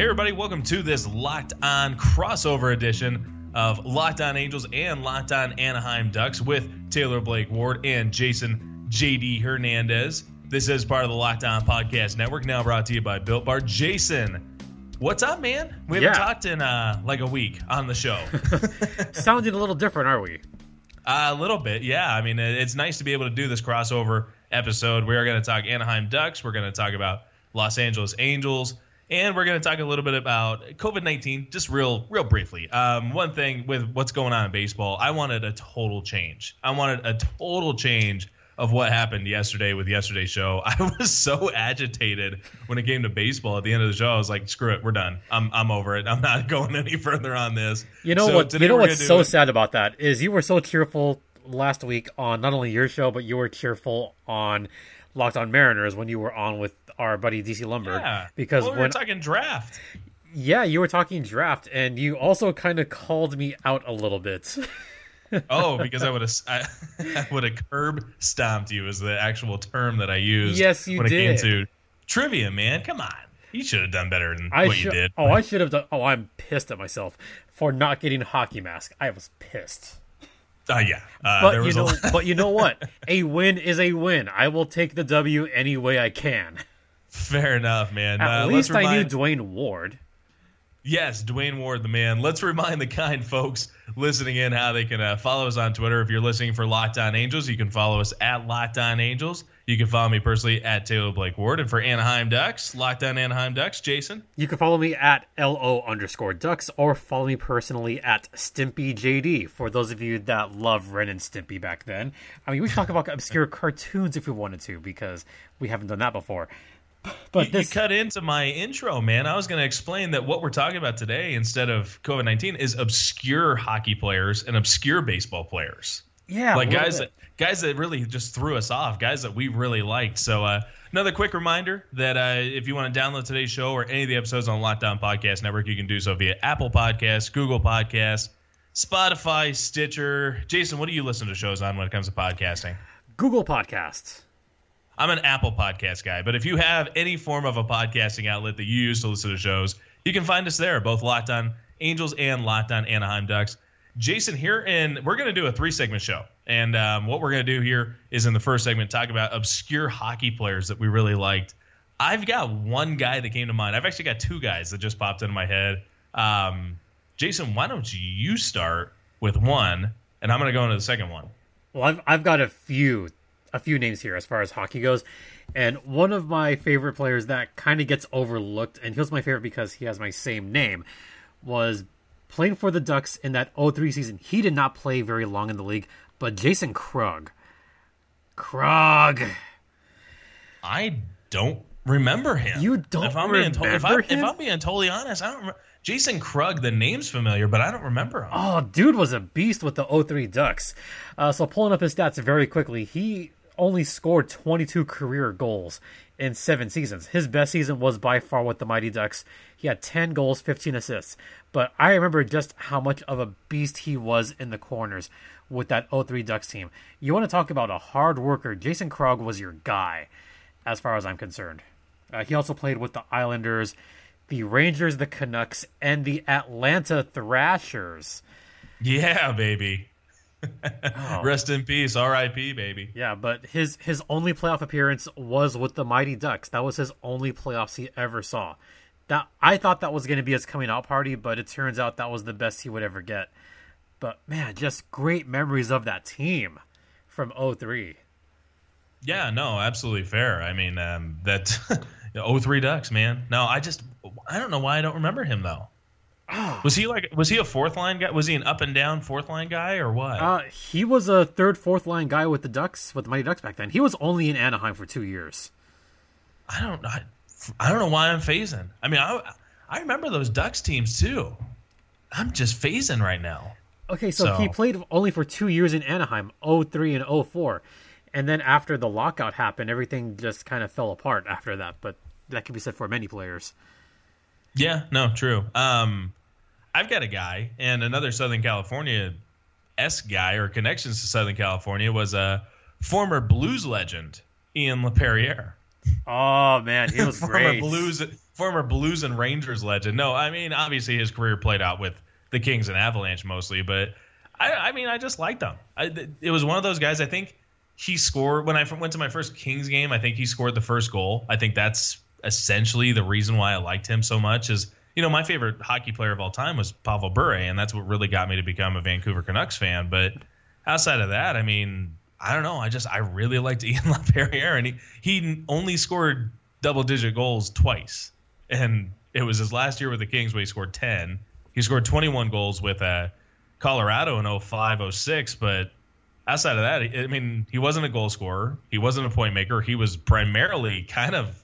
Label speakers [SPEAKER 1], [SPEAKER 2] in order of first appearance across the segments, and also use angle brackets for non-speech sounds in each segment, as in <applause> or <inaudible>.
[SPEAKER 1] Hey, everybody, welcome to this Locked On crossover edition of Locked On Angels and Locked On Anaheim Ducks with Taylor Blake Ward and Jason JD Hernandez. This is part of the Locked On Podcast Network, now brought to you by Built Bar. Jason, what's up, man? We haven't
[SPEAKER 2] Yeah.
[SPEAKER 1] talked in uh, like a week on the show. <laughs>
[SPEAKER 2] Sounding a little different, are we?
[SPEAKER 1] a little bit, yeah. I mean, it's nice to be able to do this crossover episode. We are going to talk Anaheim Ducks. We're going to talk about Los Angeles Angels. And we're going to talk a little bit about COVID nineteen, just real, real briefly. Um, one thing with what's going on in baseball, I wanted a total change. I wanted a total change of what happened yesterday with yesterday's show. <laughs> I was so agitated when it came to baseball. At the end of the show, I was like, "Screw it, we're done. I'm, I'm over it. I'm not <laughs> going any further on this."
[SPEAKER 2] You know
[SPEAKER 1] So
[SPEAKER 2] what? You know what's so
[SPEAKER 1] do-
[SPEAKER 2] sad about that is you were so cheerful last week on not only your show, but you were cheerful on Locked On Mariners when you were on with our buddy DC Lumber.
[SPEAKER 1] Yeah,
[SPEAKER 2] because
[SPEAKER 1] well, we were
[SPEAKER 2] when
[SPEAKER 1] talking draft.
[SPEAKER 2] yeah, you were talking draft, and you also kind of called me out a little bit. <laughs>
[SPEAKER 1] Oh, because I would have I, <laughs> I would have curb stomped you is the actual term that I used.
[SPEAKER 2] Yes, you
[SPEAKER 1] when it came
[SPEAKER 2] did.
[SPEAKER 1] to trivia, man. Come on, you should have done better than
[SPEAKER 2] I
[SPEAKER 1] what
[SPEAKER 2] should.
[SPEAKER 1] you did.
[SPEAKER 2] Oh, I should have done. Oh, I'm pissed at myself for not getting hockey mask. I was pissed.
[SPEAKER 1] Oh yeah, uh,
[SPEAKER 2] But
[SPEAKER 1] there
[SPEAKER 2] you know,
[SPEAKER 1] a
[SPEAKER 2] but you know what? <laughs> A win is a win. I will take the W any way I can.
[SPEAKER 1] fair enough, man.
[SPEAKER 2] At
[SPEAKER 1] Uh,
[SPEAKER 2] least
[SPEAKER 1] let's
[SPEAKER 2] I knew Duane Ward.
[SPEAKER 1] Yes, Duane Ward, the man. Let's remind the kind folks listening in how they can uh, follow us on Twitter. If you're listening for Locked On Angels, you can follow us at Locked On Angels. You can follow me personally at Taylor Blake Ward. And for Anaheim Ducks, Locked On Anaheim Ducks, Jason.
[SPEAKER 2] You can follow me at LO underscore ducks or follow me personally at Stimpy JD for those of you that love Ren and Stimpy back then. I mean, we should talk about obscure <laughs> cartoons if we wanted to because we haven't done that before. <laughs> But
[SPEAKER 1] You-
[SPEAKER 2] this,
[SPEAKER 1] you cut into my intro, man. I was going to explain that what we're talking about today, instead of COVID nineteen, is obscure hockey players and obscure baseball players,
[SPEAKER 2] yeah,
[SPEAKER 1] like guys that guys that really just threw us off, guys that we really liked. So, uh, another quick reminder that uh, if you want to download today's show or any of the episodes on Locked On Podcast Network, you can do so via Apple Podcasts, Google Podcasts, Spotify, Stitcher. Jason, what do you listen to shows on when it comes to podcasting?
[SPEAKER 2] Google Podcasts.
[SPEAKER 1] I'm an Apple podcast guy, but if you have any form of a podcasting outlet that you use to listen to shows, you can find us there, both Locked On Angels and Locked On Anaheim Ducks. Jason here, and we're going to do a three segment show. And um, what we're going to do here is in the first segment, talk about obscure hockey players that we really liked. I've got one guy that came to mind. I've actually got two guys that just popped into my head. Um, Jason, why don't you start with one, and I'm going to go into the second one.
[SPEAKER 2] Well, I've I've got a few a few names here as far as hockey goes, and one of my favorite players that kind of gets overlooked, and he was my favorite because he has my same name, was playing for the Ducks in that 03 season. He did not play very long in the league, but Jason Krog. Krog.
[SPEAKER 1] I don't remember him.
[SPEAKER 2] You don't
[SPEAKER 1] if I'm being to- if, I,
[SPEAKER 2] remember
[SPEAKER 1] if
[SPEAKER 2] him?
[SPEAKER 1] I'm being totally honest, I don't. Remember. Jason Krog, the name's familiar, but I don't remember him.
[SPEAKER 2] Oh, dude was a beast with the 03 Ducks. Uh, so pulling up his stats very quickly, he only scored 22 career goals in seven seasons. His best season was by far with the Mighty Ducks. He had 10 goals, 15 assists. But I remember just how much of a beast he was in the corners with that 03 Ducks team. You want to talk about a hard worker? Jason Krog was your guy, as far as I'm concerned. Uh, he also played with the Islanders, the Rangers, the Canucks, and the Atlanta Thrashers.
[SPEAKER 1] Yeah, baby.
[SPEAKER 2] Oh.
[SPEAKER 1] Rest in peace, R.I.P. Baby.
[SPEAKER 2] Yeah, but his his only playoff appearance was with the Mighty Ducks. That was his only playoffs he ever saw. That I thought that was going to be his coming out party, but it turns out that was the best he would ever get. But man, just great memories of that team from 03.
[SPEAKER 1] Yeah, no, absolutely fair. I mean, um, that <laughs> 03 Ducks, man. No, I just I don't know why I don't remember him though. Was he like was he a fourth line guy? Was he an up and down fourth line guy or what?
[SPEAKER 2] Uh, he was a third, fourth line guy with the Ducks, with the Mighty Ducks back then. He was only in Anaheim for two years.
[SPEAKER 1] I don't I, I don't know why I'm phasing. I mean, I I remember those Ducks teams too. I'm just phasing right now.
[SPEAKER 2] Okay, so,
[SPEAKER 1] So-
[SPEAKER 2] he played only for two years in Anaheim, 03 and 04. And then after the lockout happened, everything just kind of fell apart after that. But that can be said for many players.
[SPEAKER 1] Yeah, no, true. Um, I've got a guy and another Southern California S guy or connections to Southern California was a former blues legend, Ian Laperriere.
[SPEAKER 2] Oh man, he <laughs> was
[SPEAKER 1] Former
[SPEAKER 2] great.
[SPEAKER 1] blues former Blues and Rangers legend. No, I mean obviously his career played out with the Kings and Avalanche mostly, but I, I mean I just liked him. I, it was one of those guys. I think he scored when I went to my first Kings game. I think he scored the first goal. I think that's essentially the reason why I liked him so much. Is you know my favorite hockey player of all time was Pavel Bure, and that's what really got me to become a Vancouver Canucks fan. But outside of that, I mean, I don't know. I just I really liked <laughs> Ian Laperriere, and he he only scored double digit goals twice, and it was his last year with the Kings where he scored ten. He scored 21 goals with uh, Colorado in 05, 06, but outside of that, I mean, he wasn't a goal scorer. He wasn't a point maker. He was primarily kind of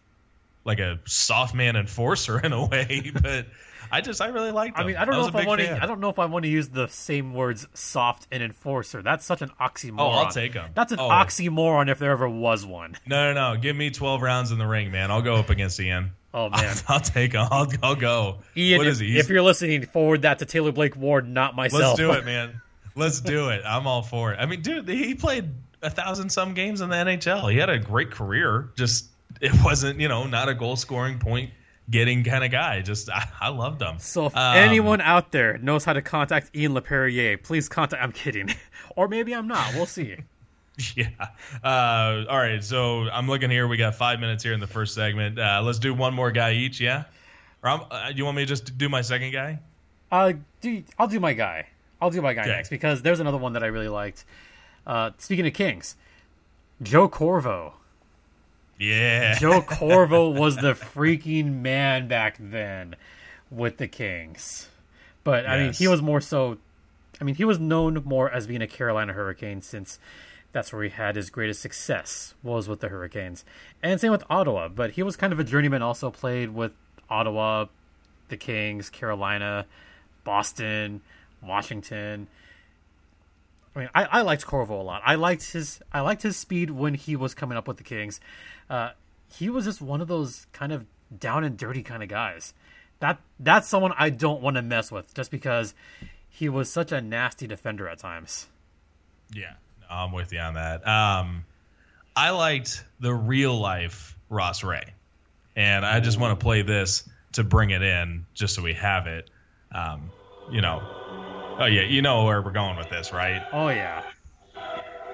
[SPEAKER 1] like a soft man enforcer <laughs> in a way. But I just, I really like.
[SPEAKER 2] I mean, I don't
[SPEAKER 1] I
[SPEAKER 2] know if I want to. I don't know if I want to use the same words "soft" and "enforcer." That's such an oxymoron.
[SPEAKER 1] Oh, I'll take 'em.
[SPEAKER 2] That's an
[SPEAKER 1] Oh.
[SPEAKER 2] oxymoron if there ever was one. <laughs>
[SPEAKER 1] No, no, no. Give me 12 rounds in the ring, man. I'll go up against Ian.
[SPEAKER 2] Oh <laughs> man,
[SPEAKER 1] I'll, I'll take him. I'll, I'll go.
[SPEAKER 2] Ian,
[SPEAKER 1] what
[SPEAKER 2] if,
[SPEAKER 1] he?
[SPEAKER 2] If you're listening, forward that to Taylor Blake Ward, not myself.
[SPEAKER 1] Let's do it, man. Let's do it. I'm all for it. I mean, dude, he played a thousand some games in the NHL. He had a great career. Just it wasn't, you know, not a goal scoring point getting kind of guy. Just I, I loved him.
[SPEAKER 2] So if
[SPEAKER 1] Um,
[SPEAKER 2] anyone out there knows how to contact Ian Laperriere, please contact. I'm kidding, <laughs> or maybe I'm not. We'll see. <laughs>
[SPEAKER 1] Yeah. Uh, all right. So I'm looking here. We got five minutes here in the first segment. Uh, let's do one more guy each. Yeah. Or uh, you want me to just do my second guy?
[SPEAKER 2] Uh, do, I'll do my guy. I'll do my guy
[SPEAKER 1] Okay.
[SPEAKER 2] next because there's another one that I really liked. Uh, speaking of Kings, Joe Corvo.
[SPEAKER 1] Yeah.
[SPEAKER 2] Joe <laughs> Corvo was the freaking man back then with the Kings. But I mean, he was more so. I mean, he was known more as being a Carolina Hurricane since that's where he had his greatest success was with the Hurricanes, and same with Ottawa. But he was kind of a journeyman. Also played with Ottawa, the Kings, Carolina, Boston, Washington. I mean, I, I liked Corvo a lot. I liked his I liked his speed when he was coming up with the Kings. Uh, he was just one of those kind of down and dirty kind of guys. That that's someone I don't want to mess with just because he was such a nasty defender at times.
[SPEAKER 1] Yeah, I'm with you on that. Um, I liked the real life Ross Rhea, and I just want to play this to bring it in, just so we have it. Um, you know, oh yeah, you know where we're going with this, right?
[SPEAKER 2] Oh yeah,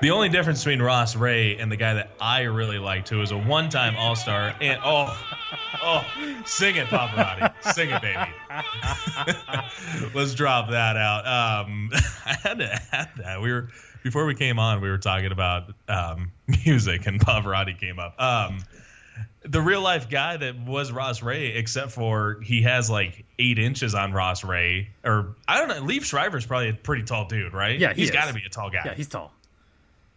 [SPEAKER 1] The only difference between Ross Rhea and the guy that I really liked, who was a one-time All-Star, and oh, <laughs> oh, sing it, Pavarotti, sing it, baby. <laughs> Let's drop that out. Um, <laughs> I had to add that. We were before we came on, we were talking about um, music, and Pavarotti came up. Um, the real life guy that was Ross Rhea, except for he has like eight inches on Ross Rhea, or I don't know. Liev Schreiber's probably a pretty tall dude, right?
[SPEAKER 2] Yeah, he
[SPEAKER 1] he's
[SPEAKER 2] is.
[SPEAKER 1] got to be a tall guy.
[SPEAKER 2] yeah, he's tall.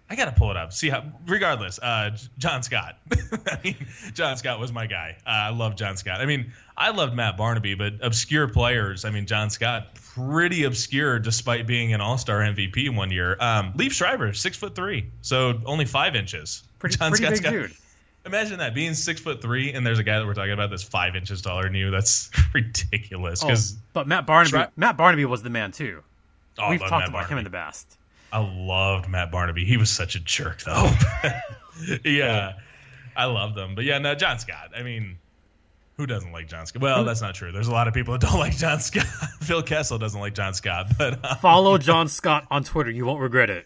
[SPEAKER 1] I gotta pull it up. See how. Regardless, uh, John Scott. <laughs> I mean, John Scott was my guy. Uh, I love John Scott. I mean, I loved Matt Barnaby, but obscure players. I mean, John Scott, pretty obscure despite being an All Star MVP one year. Um, Liev Schreiber, six foot three, so only five inches.
[SPEAKER 2] Pretty
[SPEAKER 1] John
[SPEAKER 2] pretty
[SPEAKER 1] Scott's
[SPEAKER 2] big
[SPEAKER 1] got-
[SPEAKER 2] dude.
[SPEAKER 1] Imagine that being six foot three, and there's a guy that we're talking about that's five inches taller than you. That's <laughs> ridiculous.
[SPEAKER 2] Oh,
[SPEAKER 1] Because
[SPEAKER 2] but Matt Barnaby,
[SPEAKER 1] Shri-
[SPEAKER 2] Matt Barnaby was the man too.
[SPEAKER 1] oh,
[SPEAKER 2] We've talked about him in the past.
[SPEAKER 1] I loved Matt Barnaby. He was such a jerk, though. <laughs> yeah, I loved him. But yeah, no, John Scott. I mean, who doesn't like John Scott? Well, that's not true. There's a lot of people that don't <laughs> like John Scott. <laughs> Phil Kessel doesn't like John Scott, but uh,
[SPEAKER 2] Follow John Scott on Twitter. You won't regret it.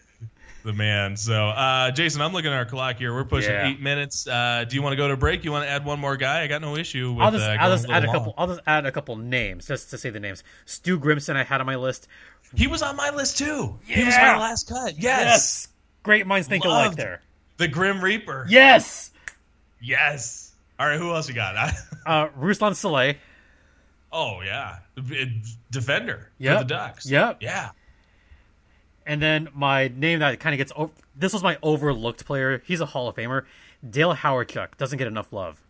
[SPEAKER 1] the man. So, uh, Jason, I'm looking at our clock here. We're pushing
[SPEAKER 2] Yeah.
[SPEAKER 1] eight minutes. Uh, do you want to go to break? You want to add one more guy? I got no issue with.
[SPEAKER 2] I'll just,
[SPEAKER 1] uh,
[SPEAKER 2] I'll just
[SPEAKER 1] little
[SPEAKER 2] add a
[SPEAKER 1] long.
[SPEAKER 2] couple. I'll just add a couple names just to say the names. Stu Grimson, I had on my list.
[SPEAKER 1] He was on my list too. He was my last cut. Yes.
[SPEAKER 2] great minds think alike there.
[SPEAKER 1] The Grim Reaper.
[SPEAKER 2] Yes,
[SPEAKER 1] Yes. All right. Who else you got? <laughs>
[SPEAKER 2] uh, Ruslan Salei.
[SPEAKER 1] Oh yeah, defender
[SPEAKER 2] Yep.
[SPEAKER 1] for the Ducks.
[SPEAKER 2] Yep.
[SPEAKER 1] Yeah.
[SPEAKER 2] And then my name that kind of gets o- this was my overlooked player. He's a Hall of Famer. Dale Hawerchuk doesn't get enough love.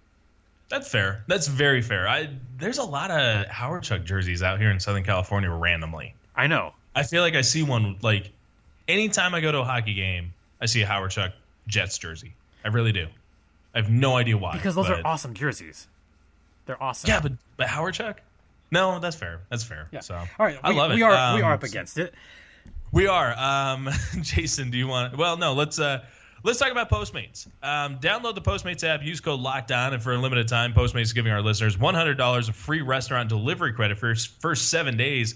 [SPEAKER 1] That's fair. That's very fair. I there's a lot of Hawerchuk jerseys out here in Southern California randomly.
[SPEAKER 2] I know.
[SPEAKER 1] I feel like I see one like anytime I go to a hockey game, I see a Hawerchuk Jets jersey. I really do. I have no idea why.
[SPEAKER 2] Because those
[SPEAKER 1] but-
[SPEAKER 2] are awesome jerseys. They're awesome.
[SPEAKER 1] Yeah, but but Hawerchuk? No, that's fair. That's fair.
[SPEAKER 2] Yeah.
[SPEAKER 1] So
[SPEAKER 2] All right.
[SPEAKER 1] I
[SPEAKER 2] we,
[SPEAKER 1] love it.
[SPEAKER 2] We are we
[SPEAKER 1] Um,
[SPEAKER 2] are up against it.
[SPEAKER 1] We are. Um, <laughs> Jason, do you want? Well, no. Let's uh, let's talk about Postmates. Um, download the Postmates app, use code Lockdown, and for a limited time, Postmates is giving our listeners $100 of free restaurant delivery credit for your first seven days.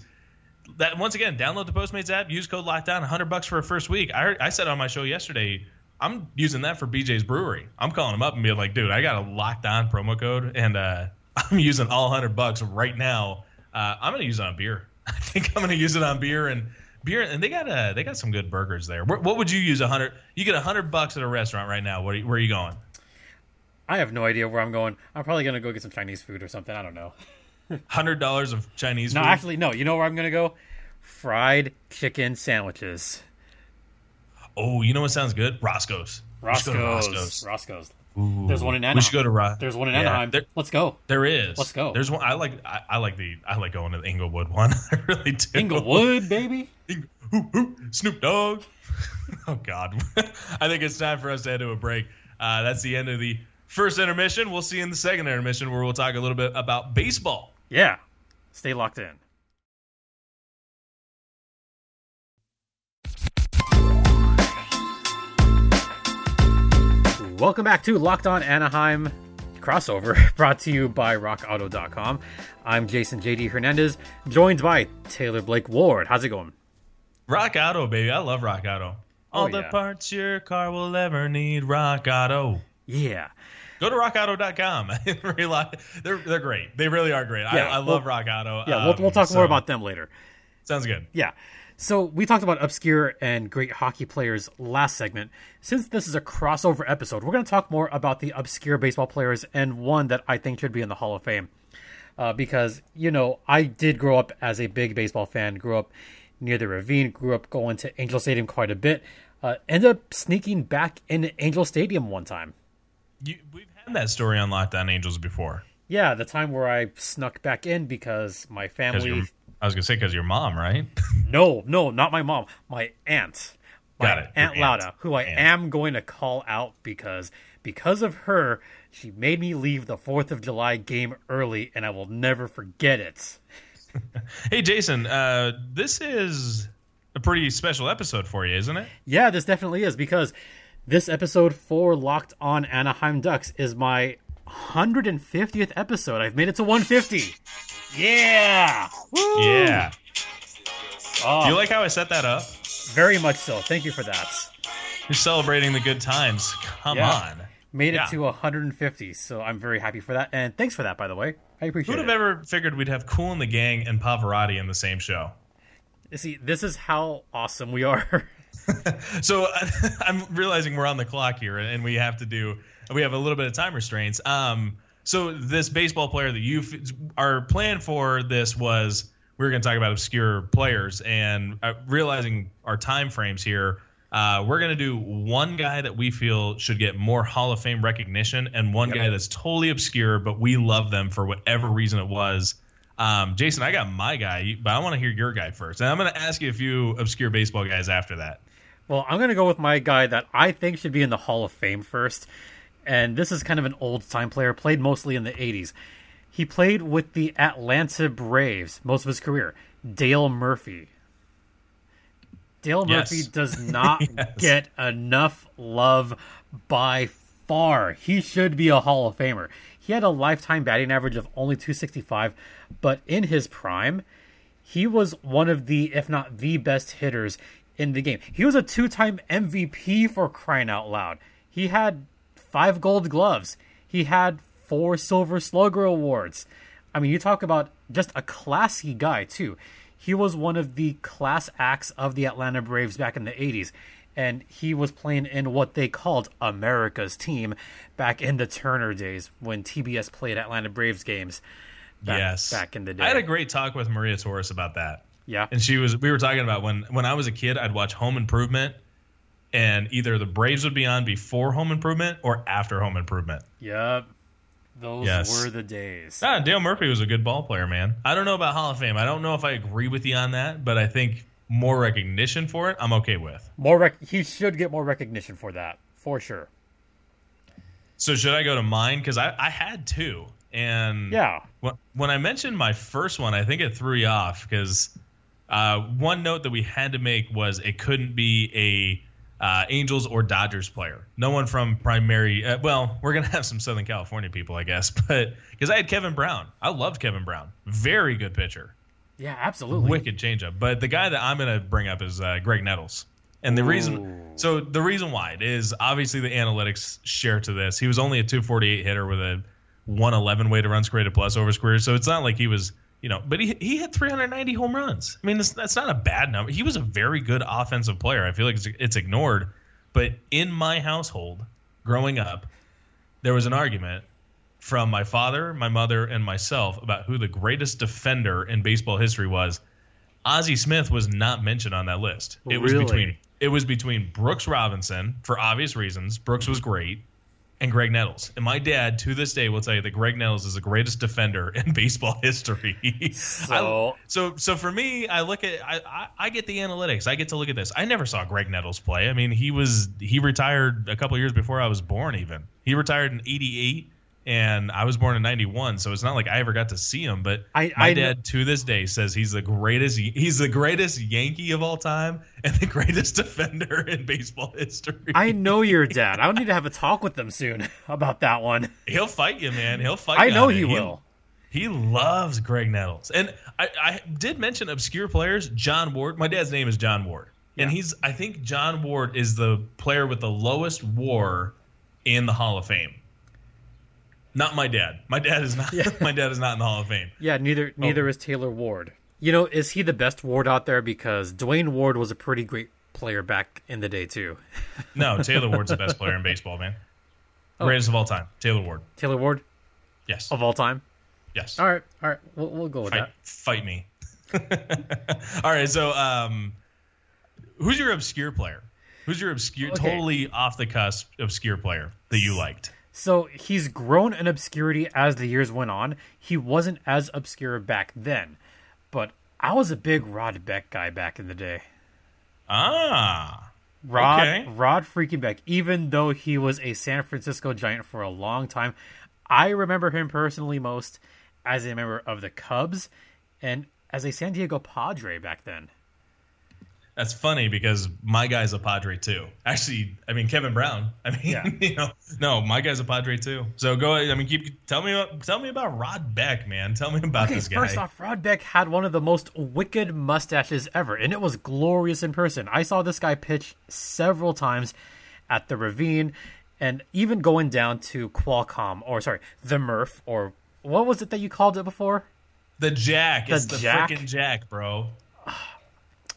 [SPEAKER 1] That once again, download the Postmates app, use code Lockdown, 100 bucks for a first week. I, I said on my show yesterday, I'm using that for BJ's Brewery. I'm calling them up and being like, dude, I got a Lockdown promo code, and uh, <laughs> I'm using all 100 bucks right now. Uh, I'm gonna use it on beer. <laughs> I think I'm gonna use it on beer and beer, and they got uh, they got some good burgers there. What, what would you use a hundred? You get a hundred bucks at a restaurant right now. Where, where are you going?
[SPEAKER 2] I have no idea where I'm going. I'm probably gonna go get some Chinese food or something. I don't know. <laughs>
[SPEAKER 1] Hundred dollars of Chinese.
[SPEAKER 2] No,
[SPEAKER 1] food?
[SPEAKER 2] actually, no. You know where I'm gonna go? Fried chicken sandwiches.
[SPEAKER 1] Oh, you know what sounds good? Roscoe's.
[SPEAKER 2] Roscoe's.
[SPEAKER 1] Roscoe's.
[SPEAKER 2] Roscoe's.
[SPEAKER 1] Ooh.
[SPEAKER 2] There's one in Anaheim.
[SPEAKER 1] We should go to Ros.
[SPEAKER 2] There's one in
[SPEAKER 1] Yeah,
[SPEAKER 2] Anaheim.
[SPEAKER 1] there,
[SPEAKER 2] Let's go.
[SPEAKER 1] there is.
[SPEAKER 2] Let's go.
[SPEAKER 1] There's one. I like. I, I like the. I like going to the Inglewood one. <laughs> I really do.
[SPEAKER 2] Inglewood, baby.
[SPEAKER 1] Hoo, Snoop Dogg. <laughs> oh God. <laughs> I think it's time for us to head to a break. Uh, that's the end of the first intermission. We'll see you in the second intermission where we'll talk a little bit about baseball.
[SPEAKER 2] Yeah. Stay locked in. Welcome back to Locked On Anaheim crossover, <laughs> brought to you by RockAuto.com. I'm Jason JD Hernandez, joined by Taylor Blake Ward. How's it going?
[SPEAKER 1] Rock Auto, baby. I love Rock Auto. All
[SPEAKER 2] Oh,
[SPEAKER 1] the
[SPEAKER 2] yeah.
[SPEAKER 1] parts your car will ever need. Rock Auto.
[SPEAKER 2] Yeah.
[SPEAKER 1] Go to rockauto.com. <laughs> They're they're great. They really are great.
[SPEAKER 2] Yeah,
[SPEAKER 1] I, I love
[SPEAKER 2] well-
[SPEAKER 1] Rock Auto.
[SPEAKER 2] Yeah, we'll,
[SPEAKER 1] Um,
[SPEAKER 2] we'll talk
[SPEAKER 1] so-
[SPEAKER 2] more about them later.
[SPEAKER 1] Sounds good.
[SPEAKER 2] Yeah. So we talked about obscure and great hockey players last segment. Since this is a crossover episode, we're going to talk more about the obscure baseball players and one that I think should be in the Hall of Fame. Uh, because, you know, I did grow up as a big baseball fan, grew up near the ravine, grew up going to Angel Stadium quite a bit, uh, ended up sneaking back in Angel Stadium one time.
[SPEAKER 1] You, we've had that story on Locked On Angels before.
[SPEAKER 2] Yeah, the time where I snuck back in because my family.
[SPEAKER 1] your- I was gonna say because your mom, right? <laughs>
[SPEAKER 2] No, no, not my mom. My aunt. My
[SPEAKER 1] Got it.
[SPEAKER 2] Aunt
[SPEAKER 1] aunt.
[SPEAKER 2] Lauda, who I
[SPEAKER 1] Aunt.
[SPEAKER 2] am going to call out because because of her, she made me leave the 4th of July game early and I will never forget it. <laughs>
[SPEAKER 1] hey, Jason. Uh, this is a pretty special episode for you, isn't it?
[SPEAKER 2] Yeah, this definitely is because this episode for Locked on Anaheim Ducks is my 150th episode. I've made it to 150. Yeah. Woo!
[SPEAKER 1] Yeah.
[SPEAKER 2] Oh,
[SPEAKER 1] Do you oh. like how I set that up?
[SPEAKER 2] very much so. Thank you for that.
[SPEAKER 1] You're celebrating the good times. Come
[SPEAKER 2] Yeah.
[SPEAKER 1] on.
[SPEAKER 2] Made it
[SPEAKER 1] Yeah.
[SPEAKER 2] to 150, so I'm very happy for that. And thanks for that, by the way. I appreciate it.
[SPEAKER 1] Who'd have ever figured we'd have Kool & the Gang and Pavarotti in the same show?
[SPEAKER 2] See, this is how awesome we are. <laughs> <laughs>
[SPEAKER 1] So <laughs> I'm realizing we're on the clock here, and we have to do. We have a little bit of time restraints. Um, so this baseball player that you our plan for this was we were going to talk about obscure players, and uh, realizing our time frames here, uh, we're going to do one guy that we feel should get more Hall of Fame recognition, and one guy that's totally obscure, but we love them for whatever reason it was. Um, Jason, I got my guy, but I want to hear your guy first, and I'm going to ask you a few obscure baseball guys after that.
[SPEAKER 2] Well, I'm going to go with my guy that I think should be in the Hall of Fame first. And this is kind of an old time player, played mostly in the 80s. He played with the Atlanta Braves most of his career. Dale Murphy. Dale
[SPEAKER 1] Yes.
[SPEAKER 2] Murphy does not <laughs>
[SPEAKER 1] Yes.
[SPEAKER 2] get enough love by far. He should be a Hall of Famer. He had a lifetime batting average of only 265, but in his prime, he was one of the, if not the best hitters in the game. He was a two time MVP for crying out loud. He had five gold gloves, he had four silver slugger awards. I mean, you talk about just a classy guy, too. He was one of the class acts of the Atlanta Braves back in the 80s. And he was playing in what they called America's team back in the Turner days when TBS played Atlanta Braves games back,
[SPEAKER 1] yes,
[SPEAKER 2] back in the day.
[SPEAKER 1] I had a great talk with Maria Torres about that,
[SPEAKER 2] yeah.
[SPEAKER 1] and she was. We were talking about when when I was a kid, I'd watch Home Improvement, and either the Braves would be on before Home Improvement or after Home Improvement.
[SPEAKER 2] Yep. Those
[SPEAKER 1] Yes.
[SPEAKER 2] were the days.
[SPEAKER 1] Ah, Dale Murphy was a good ball player, man. I don't know about Hall of Fame. I don't know if I agree with you on that, but I think more recognition for it, I'm okay with.
[SPEAKER 2] More rec- he should get more recognition for that, for sure.
[SPEAKER 1] So should I go to mine? Because I, I had two, and
[SPEAKER 2] Yeah.
[SPEAKER 1] when, when I mentioned my first one, I think it threw you off because uh, one note that we had to make was it couldn't be uh, Angels or Dodgers player. No one from primary. Uh, well, we're gonna have some Southern California people, I guess, <laughs> but because I had Kevin Brown, I loved Kevin Brown, very good pitcher,
[SPEAKER 2] Yeah, absolutely.
[SPEAKER 1] wicked changeup. But the guy that I'm gonna bring up is uh, Graig Nettles, and the reason. So the reason why it is obviously the analytics share to this. He was only a 248 hitter with a 111 weighted runs created plus over his career, so it's not like he was. You know, but he he hit 390 home runs. I mean, that's, that's not a bad number. He was a very good offensive player. I feel like it's, it's ignored. But in my household, growing up, there was an argument from my father, my mother, and myself about who the greatest defender in baseball history was. Ozzie Smith was not mentioned on that list. It was
[SPEAKER 2] Really?
[SPEAKER 1] between it was between Brooks Robinson for obvious reasons. Brooks was great, and Graig Nettles. And my dad, to this day, will tell you that Graig Nettles is the greatest defender in <laughs> baseball history. <laughs>
[SPEAKER 2] So-
[SPEAKER 1] I- so, so for me, I look at I, I, I get the analytics. I get to look at this. I never saw Graig Nettles play. I mean, he was he retired a couple years before I was born. Even he retired in '88, and I was born in '91. So it's not like I ever got to see him. But
[SPEAKER 2] I-
[SPEAKER 1] my
[SPEAKER 2] I
[SPEAKER 1] dad, to this day, says he's the greatest. He's the greatest Yankee of all time and the <laughs> greatest defender in baseball history.
[SPEAKER 2] I know your <laughs> dad. I need to have a talk with them soon <laughs> about that one.
[SPEAKER 1] He'll fight you, man. He'll fight. You.
[SPEAKER 2] I
[SPEAKER 1] know
[SPEAKER 2] he
[SPEAKER 1] it.
[SPEAKER 2] will.
[SPEAKER 1] He loves Graig Nettles, and I, I did mention obscure players. John Ward. My dad's name is John Ward, and
[SPEAKER 2] Yeah.
[SPEAKER 1] he's. I think John Ward is the player with the lowest WAR in the Hall of Fame. Not my dad. My dad is not. <laughs> my dad is not in the Hall of Fame.
[SPEAKER 2] Yeah, neither
[SPEAKER 1] Oh.
[SPEAKER 2] neither is Taylor Ward. You know, is he the best Ward out there? Because Duane Ward was a pretty great player back in the day too. <laughs>
[SPEAKER 1] No, Taylor Ward's the best player in baseball, man.
[SPEAKER 2] Oh.
[SPEAKER 1] Greatest of all time, Taylor Ward.
[SPEAKER 2] Taylor Ward
[SPEAKER 1] Yes,
[SPEAKER 2] of all time.
[SPEAKER 1] yes.
[SPEAKER 2] All right, all right, we'll, we'll go with
[SPEAKER 1] fight,
[SPEAKER 2] that.
[SPEAKER 1] fight me. <laughs> All right, so um, who's your obscure player? Who's your obscure,
[SPEAKER 2] Okay.
[SPEAKER 1] totally off the cusp obscure player that you liked?
[SPEAKER 2] So he's grown in obscurity as the years went on. He wasn't as obscure back then, but I was a big Rod Beck guy back in the day.
[SPEAKER 1] Ah,
[SPEAKER 2] Rod
[SPEAKER 1] Okay.
[SPEAKER 2] Rod freaking Beck, even though he was a San Francisco Giant for a long time, I remember him personally most as a member of the Cubs and as a San Diego Padre back then.
[SPEAKER 1] That's funny because my guy's a Padre too. Actually, I mean Kevin Brown. I mean,
[SPEAKER 2] Yeah. <laughs>
[SPEAKER 1] you know, no, my guy's a Padre too. So go. ahead. I mean, keep tell me about, tell me about Rod Beck, man. Tell me about
[SPEAKER 2] Okay,
[SPEAKER 1] this guy.
[SPEAKER 2] first off, Rod Beck had one of the most wicked mustaches ever, and it was glorious in person. I saw this guy pitch several times at the Ravine, and even going down to Qualcomm, or sorry, the Murph, or what was it that you called it before?
[SPEAKER 1] the Jack.
[SPEAKER 2] The
[SPEAKER 1] it's the
[SPEAKER 2] Jack?
[SPEAKER 1] freaking Jack, bro.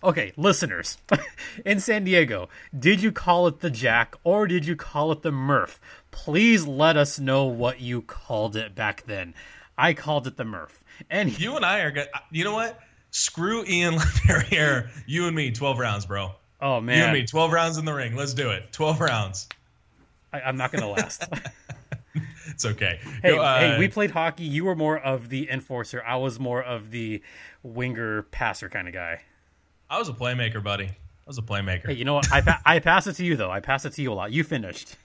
[SPEAKER 2] Okay, listeners, <laughs> in San Diego, did you call it the Jack or did you call it the Murph? Please let us know what you called it back then. I called it the Murph. And
[SPEAKER 1] You and I are good. You know what? Screw Ian <laughs> Laperriere. You and me, twelve rounds, bro.
[SPEAKER 2] oh man.
[SPEAKER 1] You and me, 12 rounds in the ring. Let's do it. 12 rounds.
[SPEAKER 2] I, I'm not gonna last. <laughs>
[SPEAKER 1] It's okay.
[SPEAKER 2] Hey,
[SPEAKER 1] Go, uh,
[SPEAKER 2] hey, we played hockey. You were more of the enforcer. I was more of the winger passer kind of guy.
[SPEAKER 1] I was a playmaker, buddy. I was a playmaker.
[SPEAKER 2] Hey, you know what? I pa- I pass it to you though. I pass it to you a lot. You finished.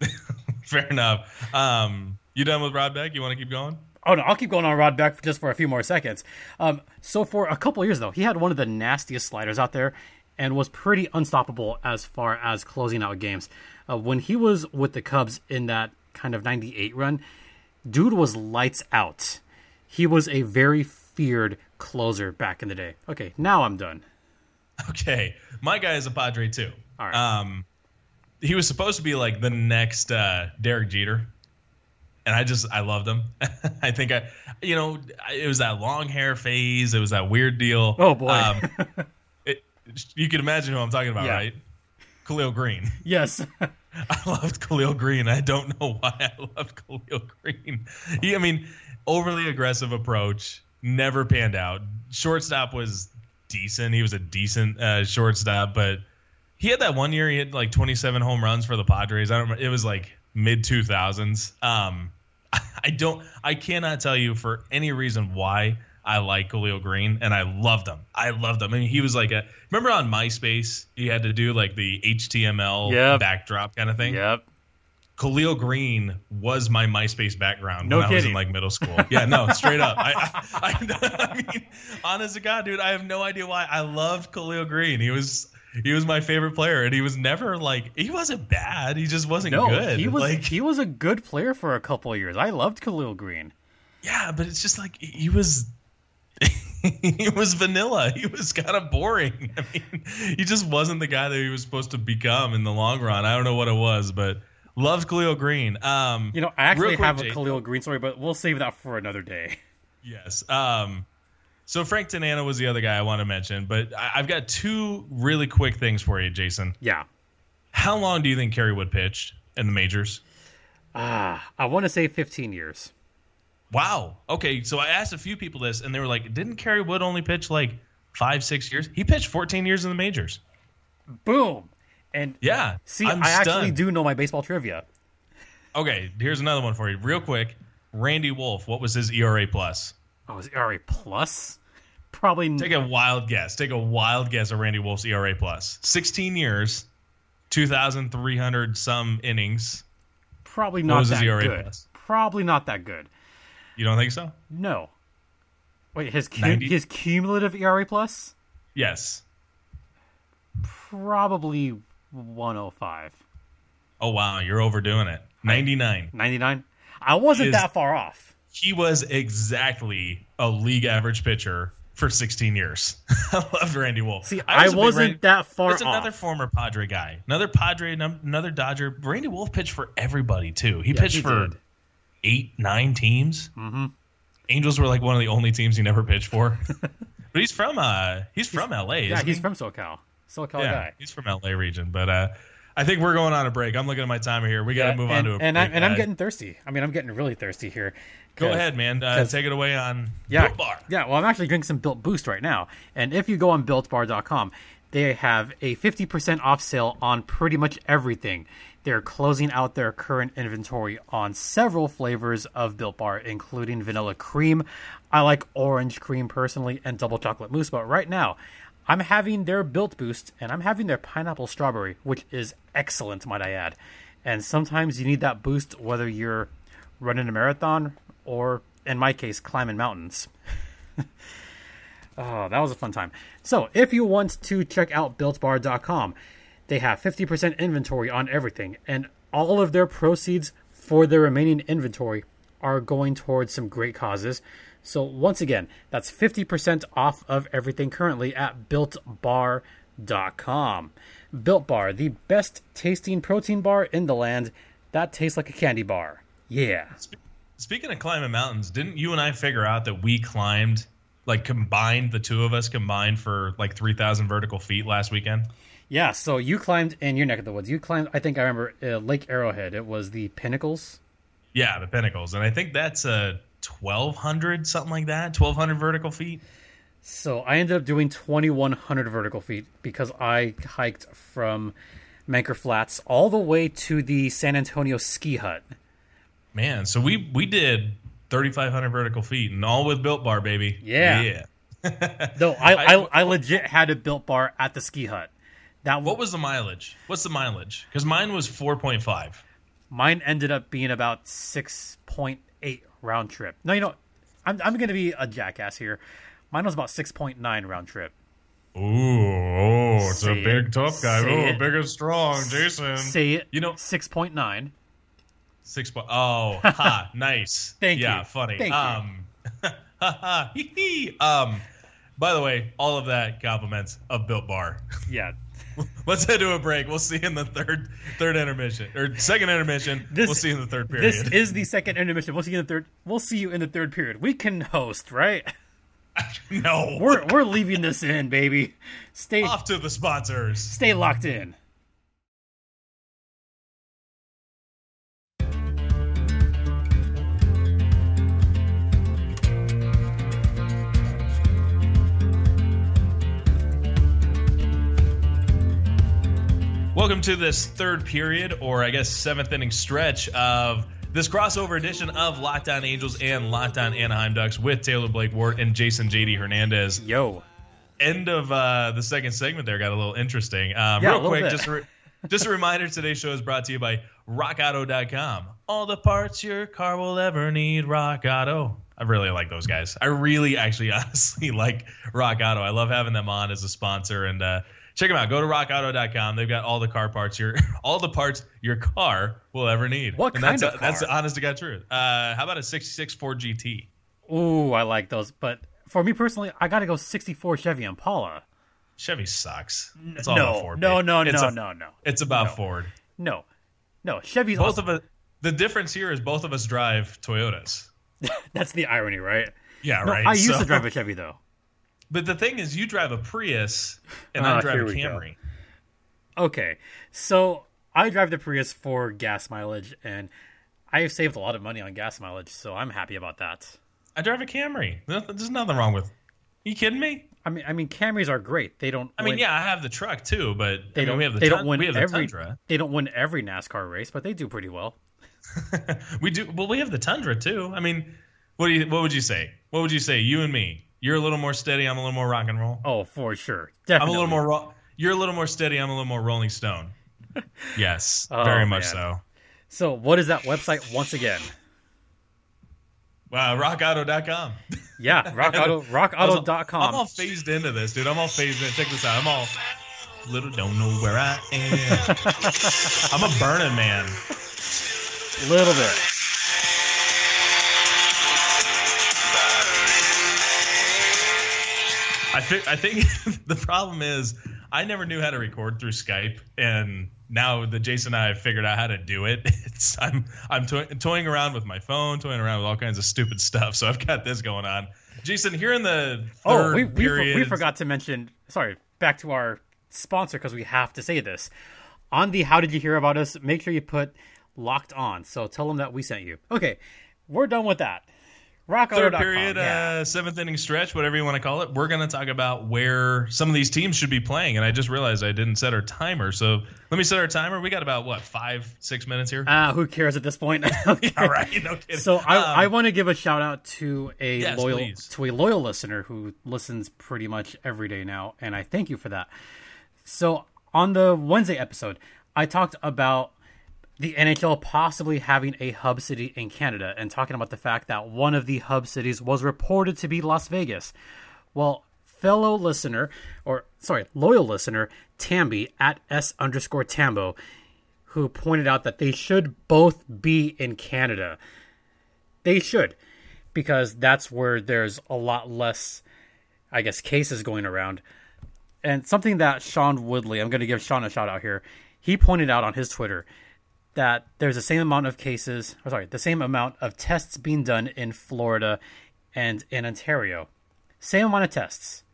[SPEAKER 2] <laughs>
[SPEAKER 1] Fair enough. Um, you done with Rod Beck? You want to keep going?
[SPEAKER 2] Oh no, I'll keep going on Rod Beck for just for a few more seconds. Um, so for a couple years though, he had one of the nastiest sliders out there, and was pretty unstoppable as far as closing out games. Uh, when he was with the Cubs in that kind of '98 run, dude was lights out. He was a very feared closer back in the day. Okay, now I'm done. <laughs>
[SPEAKER 1] Okay. My guy is a Padre, too.
[SPEAKER 2] All right.
[SPEAKER 1] Um, he was supposed to be like the next uh, Derek Jeter. And I just, I loved him. <laughs> I think I, you know, it was that long hair phase. It was that weird deal.
[SPEAKER 2] Oh, boy.
[SPEAKER 1] Um, <laughs> it, you can imagine who I'm talking about,
[SPEAKER 2] Yeah.
[SPEAKER 1] right? Khalil Greene.
[SPEAKER 2] yes.
[SPEAKER 1] I loved Khalil Greene. I don't know why I loved Khalil Greene. He, I mean, overly aggressive approach never panned out. Shortstop was decent. He was a decent uh, shortstop, but he had that one year. He had like 27 home runs for the Padres. I don't. remember. It was like mid 2000s. Um, <laughs> I don't. I cannot tell you for any reason why I like Khalil Greene, and I loved him. I loved him. I mean, he was like a. Remember on MySpace, you had to do like the HTML
[SPEAKER 2] Yep.
[SPEAKER 1] backdrop kind of thing.
[SPEAKER 2] yep.
[SPEAKER 1] Khalil Greene was my MySpace background
[SPEAKER 2] No
[SPEAKER 1] when I was in like middle school. <laughs> Yeah, no, straight up. I, I, I, <laughs> I mean, honest to God, dude, I have no idea why. I loved Khalil Greene. He was he was my favorite player, and he was never like he wasn't bad. He just wasn't
[SPEAKER 2] No,
[SPEAKER 1] good.
[SPEAKER 2] he was
[SPEAKER 1] like
[SPEAKER 2] he was a good player for a couple of years. I loved Khalil Greene.
[SPEAKER 1] yeah, but it's just like he was. <laughs> he was vanilla. He was kind of boring. I mean, he just wasn't the guy that he was supposed to become in the long run. I don't know what it was, but loved Khalil Greene. Um,
[SPEAKER 2] You know, I actually
[SPEAKER 1] quick,
[SPEAKER 2] have a Khalil Greene story, but we'll save that for another day. <laughs>
[SPEAKER 1] Yes. Um, so Frank Tanana was the other guy I want to mention, but I- I've got two really quick things for you, Jason.
[SPEAKER 2] Yeah.
[SPEAKER 1] How long do you think Kerry Wood pitched in the majors?
[SPEAKER 2] Ah, I want to say 15 years.
[SPEAKER 1] Wow. Okay, so I asked a few people this, and they were like, "Didn't Kerry Wood only pitch like five, six years? He pitched 14 years in the majors."
[SPEAKER 2] Boom. And
[SPEAKER 1] Yeah.
[SPEAKER 2] see,
[SPEAKER 1] I'm
[SPEAKER 2] I actually do know my baseball trivia.
[SPEAKER 1] Okay, here's another one for you, real quick. Randy Wolf, what was his ERA plus?
[SPEAKER 2] Oh, is it ERA plus? Probably
[SPEAKER 1] Take a wild guess. Take a wild guess at Randy Wolf's ERA plus. 16 years, 2,300 some innings.
[SPEAKER 2] probably not
[SPEAKER 1] was his
[SPEAKER 2] that
[SPEAKER 1] ERA
[SPEAKER 2] good.
[SPEAKER 1] plus?
[SPEAKER 2] Probably not that good.
[SPEAKER 1] You don't think so?
[SPEAKER 2] No. Wait, his cum- his cumulative ERA plus
[SPEAKER 1] Yes.
[SPEAKER 2] probably 105.
[SPEAKER 1] Oh wow, you're overdoing it. 99.
[SPEAKER 2] 99. I wasn't
[SPEAKER 1] Is-
[SPEAKER 2] that far off.
[SPEAKER 1] He was exactly a league average pitcher for 16 years. <laughs> I loved Randy Wolf.
[SPEAKER 2] See,
[SPEAKER 1] I,
[SPEAKER 2] I,
[SPEAKER 1] a big
[SPEAKER 2] wasn't
[SPEAKER 1] Randy-
[SPEAKER 2] that far
[SPEAKER 1] That's another former Padre guy. Another Padre, another Dodger. Randy Wolf pitched for everybody too. He
[SPEAKER 2] Yeah,
[SPEAKER 1] pitched
[SPEAKER 2] he
[SPEAKER 1] for
[SPEAKER 2] did.
[SPEAKER 1] eight, nine teams. Mm-hmm. Angels were like one of the only teams he never pitched for. <laughs> but he's from uh he's from LA.
[SPEAKER 2] Yeah, he's
[SPEAKER 1] he?
[SPEAKER 2] from SoCal. SoCal
[SPEAKER 1] yeah,
[SPEAKER 2] guy.
[SPEAKER 1] he's from LA region. But uh I think we're going on a break. I'm looking at my timer here. We got to move
[SPEAKER 2] and,
[SPEAKER 1] on to a
[SPEAKER 2] and,
[SPEAKER 1] break.
[SPEAKER 2] and I'm getting thirsty. I mean, I'm getting really thirsty here.
[SPEAKER 1] Go ahead, man. Uh, take it away on
[SPEAKER 2] Yeah,
[SPEAKER 1] Built Bar.
[SPEAKER 2] yeah. Well, I'm actually drinking some Built Boost right now, and if you go on BuiltBar.com, they have a 50% off sale on pretty much everything. They're closing out their current inventory on several flavors of Built Bar, including vanilla cream. I like orange cream personally, and double chocolate mousse. But right now, I'm having their Built Boost, and I'm having their pineapple strawberry, which is excellent, might I add. And sometimes you need that boost, whether you're running a marathon or, in my case, climbing mountains. <laughs> oh, that was a fun time. So, if you want to check out BuiltBar.com, they have 50% inventory on everything, and all of their proceeds for their remaining inventory are going towards some great causes. So, once again, that's 50% off of everything currently at BuiltBar.com. Built Bar, the best tasting protein bar in the land that tastes like a candy bar. Yeah.
[SPEAKER 1] Speaking of climbing mountains, didn't you and I figure out that we climbed, like combined, the two of us combined for like 3,000 vertical feet last weekend?
[SPEAKER 2] Yeah, so you climbed in your neck of the woods. You climbed, I think I remember, uh, Lake Arrowhead. It was the Pinnacles.
[SPEAKER 1] Yeah, the pinnacles. And I think that's a 1,200, something like that, 1,200 vertical feet.
[SPEAKER 2] So I ended up doing 2,100 vertical feet because I hiked from Manker Flats all the way to the San Antonio ski hut.
[SPEAKER 1] Man, so we we did 3,500 vertical feet and all with Built Bar, baby.
[SPEAKER 2] Yeah.
[SPEAKER 1] Yeah. <laughs>
[SPEAKER 2] No, I, I,
[SPEAKER 1] I-
[SPEAKER 2] legit had a built bar at the ski hut. That
[SPEAKER 1] What was the mileage? What's the mileage? Because mine was 4.5.
[SPEAKER 2] mine ended up being about 6.8 round trip. No, you know, I'm I'm gonna be a jackass here. Mine was about 6.9 round trip.
[SPEAKER 1] Ooh, oh, it's
[SPEAKER 2] Say
[SPEAKER 1] a big
[SPEAKER 2] it.
[SPEAKER 1] tough guy.
[SPEAKER 2] Say
[SPEAKER 1] Oh,
[SPEAKER 2] it.
[SPEAKER 1] big and strong, Jason.
[SPEAKER 2] Say it.
[SPEAKER 1] You know,
[SPEAKER 2] 6.9.
[SPEAKER 1] Six point. Oh, ha, <laughs> nice.
[SPEAKER 2] Thank
[SPEAKER 1] yeah,
[SPEAKER 2] you.
[SPEAKER 1] Yeah, funny.
[SPEAKER 2] Thank you.
[SPEAKER 1] um, <laughs> ha, ha, hee, hee. um, by the way, all of that compliments of Built Bar. <laughs>
[SPEAKER 2] Yeah. <laughs>
[SPEAKER 1] Let's head to a break. We'll see you in the third third intermission or second intermission.
[SPEAKER 2] This-
[SPEAKER 1] we'll see you in the third period.
[SPEAKER 2] This is the second intermission. We'll see you in the third. We'll see you in the third period. We can host, right? <laughs>
[SPEAKER 1] no,
[SPEAKER 2] We're we're leaving this in, baby. Stay
[SPEAKER 1] off to the sponsors.
[SPEAKER 2] stay locked in.
[SPEAKER 1] Welcome to this third period, or I guess seventh inning stretch of this crossover edition of Locked On Angels and Locked On Anaheim Ducks with Taylor Blake Ward and Jason JD Hernandez.
[SPEAKER 2] Yo.
[SPEAKER 1] end of uh, the second segment there got a little interesting. Um,
[SPEAKER 2] Yeah, a
[SPEAKER 1] real
[SPEAKER 2] little
[SPEAKER 1] quick,
[SPEAKER 2] bit.
[SPEAKER 1] just a, re- just a reminder: today's show is brought to you by RockAuto.com. All the parts your car will ever need. Rock Auto. I really like those guys. I really, actually, <laughs> honestly like Rock Auto. I love having them on as a sponsor, and uh, check them out. Go to rockauto.com. They've got all the car parts your <laughs> all the parts your car will ever need.
[SPEAKER 2] What
[SPEAKER 1] and
[SPEAKER 2] kind
[SPEAKER 1] that's
[SPEAKER 2] of
[SPEAKER 1] That's
[SPEAKER 2] car?
[SPEAKER 1] the honest to God truth. Uh, how about a 66 Ford GT?
[SPEAKER 2] Ooh, I like those. But for me personally, I got to go 64 Chevy Impala.
[SPEAKER 1] Chevy sucks. It's all
[SPEAKER 2] no,
[SPEAKER 1] about Ford.
[SPEAKER 2] no, no,
[SPEAKER 1] It's
[SPEAKER 2] no,
[SPEAKER 1] a-
[SPEAKER 2] no, no,
[SPEAKER 1] It's about
[SPEAKER 2] No.
[SPEAKER 1] Ford.
[SPEAKER 2] no, no. Chevy's
[SPEAKER 1] Both
[SPEAKER 2] awesome.
[SPEAKER 1] of us. The difference here is both of us drive Toyotas. <laughs>
[SPEAKER 2] That's the irony, right?
[SPEAKER 1] Yeah,
[SPEAKER 2] No,
[SPEAKER 1] right.
[SPEAKER 2] I used
[SPEAKER 1] So-
[SPEAKER 2] to drive a Chevy though.
[SPEAKER 1] But the thing is, you drive a Prius, and
[SPEAKER 2] Ah,
[SPEAKER 1] I drive a
[SPEAKER 2] go.
[SPEAKER 1] Camry.
[SPEAKER 2] Okay, so I drive the Prius for gas mileage, and I have saved a lot of money on gas mileage, so I'm happy about that.
[SPEAKER 1] I drive a Camry. There's nothing wrong with. You kidding me?
[SPEAKER 2] I mean, I mean, Camrys are great. They don't.
[SPEAKER 1] I mean,
[SPEAKER 2] win,
[SPEAKER 1] yeah, I have the truck too, but
[SPEAKER 2] they
[SPEAKER 1] I mean,
[SPEAKER 2] don't.
[SPEAKER 1] we have the
[SPEAKER 2] they
[SPEAKER 1] Tun-
[SPEAKER 2] don't win
[SPEAKER 1] we have the
[SPEAKER 2] every.
[SPEAKER 1] Tundra.
[SPEAKER 2] They don't win every NASCAR race, but they do pretty well. <laughs>
[SPEAKER 1] we do. Well, we have the Tundra too. I mean, what do you? What would you say? What would you say? You and me. You're a little more steady. I'm a little more rock and roll.
[SPEAKER 2] Oh, for sure,
[SPEAKER 1] I'm a little more. Ro- you're a little more steady. I'm a little more Rolling Stone. <laughs> Yes,
[SPEAKER 2] Oh,
[SPEAKER 1] very much
[SPEAKER 2] man.
[SPEAKER 1] so.
[SPEAKER 2] So, what is that website once again?
[SPEAKER 1] Wow, rockauto.com.
[SPEAKER 2] Yeah, <laughs> rockauto,
[SPEAKER 1] was- I'm all phased into this, dude. I'm all phased in. Check this out. I'm all little don't know where I am. <laughs> I'm a burning man.
[SPEAKER 2] little bit.
[SPEAKER 1] I think I think <laughs> the problem is I never knew how to record through Skype, and now that Jason and I have figured out how to do it, <laughs> it's I'm I'm toy, toying around with my phone, toying around with all kinds of stupid stuff. So I've got this going on. Jason, here in the
[SPEAKER 2] Oh,
[SPEAKER 1] third
[SPEAKER 2] we we, for- we forgot to mention. Sorry, back to our sponsor because we have to say this on the "How did you hear about us?" Make sure you put "locked on." So tell them that we sent you. Okay, we're done with that. RockAuto.com.
[SPEAKER 1] third period,
[SPEAKER 2] yeah.
[SPEAKER 1] uh, seventh inning stretch, whatever you want to call it. We're going to talk about where some of these teams should be playing, and I just realized I didn't set our timer. So let me set our timer. We got about what five, six minutes here.
[SPEAKER 2] Ah, who cares at this point? <laughs> Okay. <laughs>
[SPEAKER 1] all right, no kidding.
[SPEAKER 2] So I,
[SPEAKER 1] Um,
[SPEAKER 2] I want to give a shout out to a
[SPEAKER 1] Yes,
[SPEAKER 2] loyal
[SPEAKER 1] please.
[SPEAKER 2] to a loyal listener who listens pretty much every day now, and I thank you for that. So on the Wednesday episode, I talked about the NHL possibly having a hub city in Canada and talking about the fact that one of the hub cities was reported to be Las Vegas. Well, fellow listener, or sorry, loyal listener, Tamby at S underscore Tambo, who pointed out that they should both be in Canada. They should, because that's where there's a lot less, I guess, cases going around. And something that Sean Woodley, I'm going to give Sean a shout out here, he pointed out on his Twitter that there's the same amount of cases, or sorry, the same amount of tests being done in Florida and in Ontario. Same amount of tests.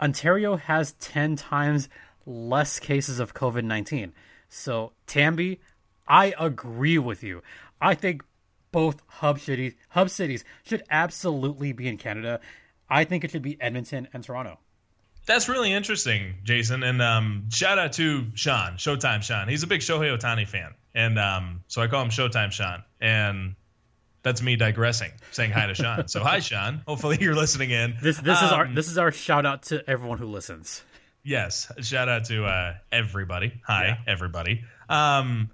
[SPEAKER 2] Ontario has 10 times less cases of COVID 19. So, Tamby, I agree with you. I think both hub cities, hub cities should absolutely be in Canada. I think it should be Edmonton and Toronto.
[SPEAKER 1] That's really interesting, Jason. And um, shout out to Sean, Showtime Sean. He's a big Shohei Ohtani fan. And um, so I call him Showtime Sean. And that's me digressing, saying hi to Sean. So hi, Sean. Hopefully you're listening in.
[SPEAKER 2] This this is our
[SPEAKER 1] Um,
[SPEAKER 2] this is our shout out to everyone who listens.
[SPEAKER 1] Yes, shout out to uh, everybody. Hi,
[SPEAKER 2] Yeah.
[SPEAKER 1] everybody. Um,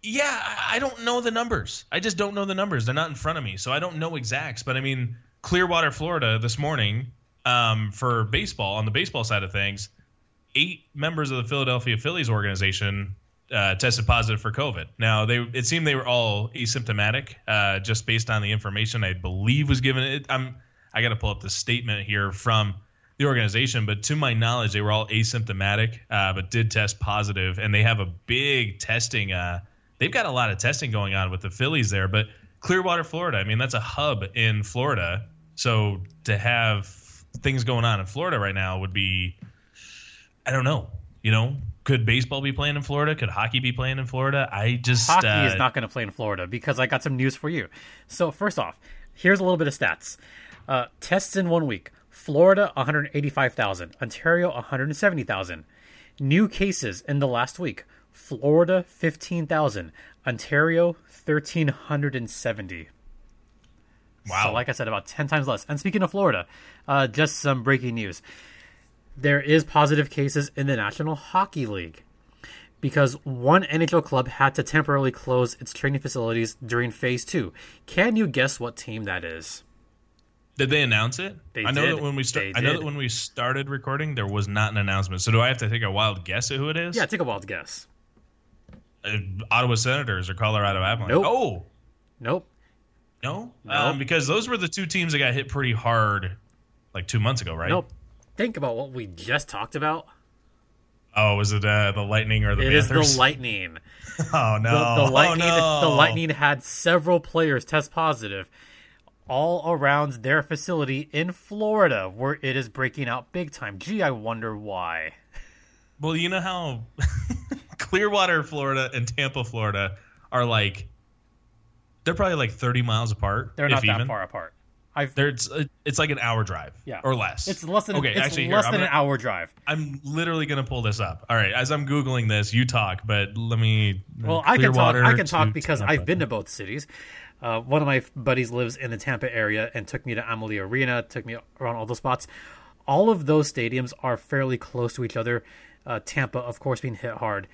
[SPEAKER 1] yeah, I don't know the numbers. I just don't know the numbers. They're not in front of me, so I don't know exacts. But I mean, Clearwater, Florida, this morning um, for baseball on the baseball side of things, eight members of the Philadelphia Phillies organization uh, tested positive for COVID. Now they it seemed they were all asymptomatic, uh, just based on the information I believe was given. It, I'm I got to pull up the statement here from the organization, but to my knowledge, they were all asymptomatic, uh, but did test positive, and they have a big testing. Uh, they've got a lot of testing going on with the Phillies there, but Clearwater, Florida. I mean, that's a hub in Florida, so to have things going on in Florida right now would be, I don't know. You know, could baseball be playing in Florida? Could hockey be playing in Florida? I just
[SPEAKER 2] Hockey
[SPEAKER 1] uh,
[SPEAKER 2] is not going to play in Florida because I got some news for you. So first off, here's a little bit of stats. Uh, tests in one week: Florida 185,000, Ontario 170,000. New cases in the last week: Florida 15,000, Ontario 1,370.
[SPEAKER 1] Wow.
[SPEAKER 2] So, like I said, about 10 times less. And speaking of Florida, uh, just some breaking news. There is positive cases in the National Hockey League because one NHL club had to temporarily close its training facilities during phase two. Can you guess what team that is?
[SPEAKER 1] Did they announce it?
[SPEAKER 2] They
[SPEAKER 1] I know
[SPEAKER 2] did.
[SPEAKER 1] that when we start, I know that when we started recording, there was not an announcement. So do I have to take a wild guess at who it is?
[SPEAKER 2] Yeah, take a wild guess.
[SPEAKER 1] Uh, Ottawa Senators or Colorado Avalanche.
[SPEAKER 2] Nope.
[SPEAKER 1] Oh
[SPEAKER 2] Nope.
[SPEAKER 1] No,
[SPEAKER 2] No.
[SPEAKER 1] Um, because those were the two teams that got hit pretty hard, like two months ago, right?
[SPEAKER 2] Nope. Think about what we just talked about.
[SPEAKER 1] Oh, was it uh, the Lightning or the
[SPEAKER 2] It is
[SPEAKER 1] Panthers? <laughs>
[SPEAKER 2] the Lightning.
[SPEAKER 1] oh no!
[SPEAKER 2] The, the Lightning.
[SPEAKER 1] Oh, no.
[SPEAKER 2] The Lightning had several players test positive, all around their facility in Florida, where it is breaking out big time. Gee, I wonder why.
[SPEAKER 1] Well, you know how <laughs> Clearwater, Florida, and Tampa, Florida are like they're probably like 30 miles apart.
[SPEAKER 2] They're not that
[SPEAKER 1] even.
[SPEAKER 2] far apart. I've.
[SPEAKER 1] They're, it's, it's like an hour drive,
[SPEAKER 2] Yeah.
[SPEAKER 1] or less.
[SPEAKER 2] It's less than.
[SPEAKER 1] okay.
[SPEAKER 2] it's
[SPEAKER 1] actually,
[SPEAKER 2] less
[SPEAKER 1] I'm
[SPEAKER 2] than
[SPEAKER 1] gonna-
[SPEAKER 2] an hour drive.
[SPEAKER 1] I'm literally gonna pull this up. All right, as I'm googling this, you talk, but let me.
[SPEAKER 2] Well, I can talk. I can talk
[SPEAKER 1] to
[SPEAKER 2] because
[SPEAKER 1] Tampa.
[SPEAKER 2] I've been to both cities. Uh, one of my buddies lives in the Tampa area and took me to Amalie Arena, took me around all the spots. All of those stadiums are fairly close to each other. Uh, Tampa, of course, being hit hard,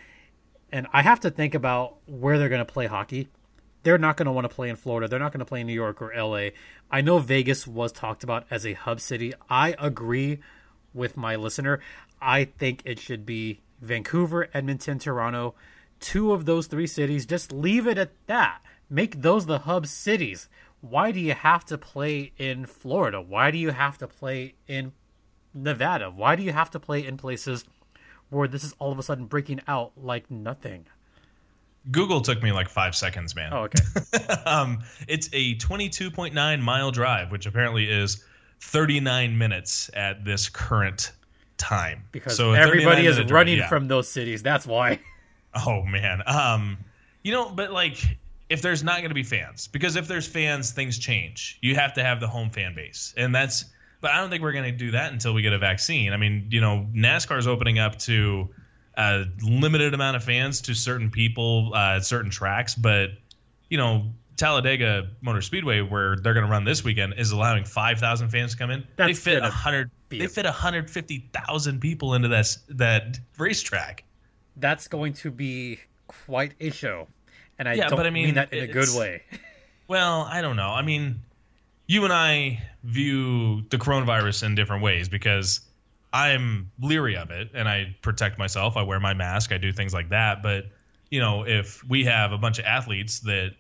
[SPEAKER 2] and I have to think about where they're going to play hockey. They're not going to want to play in Florida. They're not going to play in New York or LA. I know Vegas was talked about as a hub city. I agree with my listener. I think it should be Vancouver, Edmonton, Toronto. Two of those three cities. Just leave it at that. Make those the hub cities. Why do you have to play in Florida? Why do you have to play in Nevada? Why do you have to play in places where this is all of a sudden breaking out like nothing?
[SPEAKER 1] Google took me like five seconds, man.
[SPEAKER 2] Oh, okay. <laughs>
[SPEAKER 1] um, it's a 22.9 mile drive, which apparently is 39 minutes at this current time.
[SPEAKER 2] Because
[SPEAKER 1] So
[SPEAKER 2] everybody is running
[SPEAKER 1] yeah.
[SPEAKER 2] from those cities. That's why. <laughs>
[SPEAKER 1] Oh man. Um, you know, but like, if there's not going to be fans, because if there's fans, things change. You have to have the home fan base, and that's. But I don't think we're going to do that until we get a vaccine. I mean, you know, NASCAR is opening up to a limited amount of fans to certain people uh, certain tracks, but you know, Talladega Motor Speedway, where they're going to run this weekend, is allowing 5,000 fans to come in. they fit 100.
[SPEAKER 2] be
[SPEAKER 1] They fit 150,000 people into that s- that racetrack.
[SPEAKER 2] That's going to be quite a show. And I
[SPEAKER 1] Yeah,
[SPEAKER 2] don't
[SPEAKER 1] but I mean,
[SPEAKER 2] mean that in a good way.
[SPEAKER 1] Well, I don't know. I mean, you and I view the coronavirus in different ways because I'm leery of it and I protect myself. I wear my mask. I do things like that. But, you know, if we have a bunch of athletes that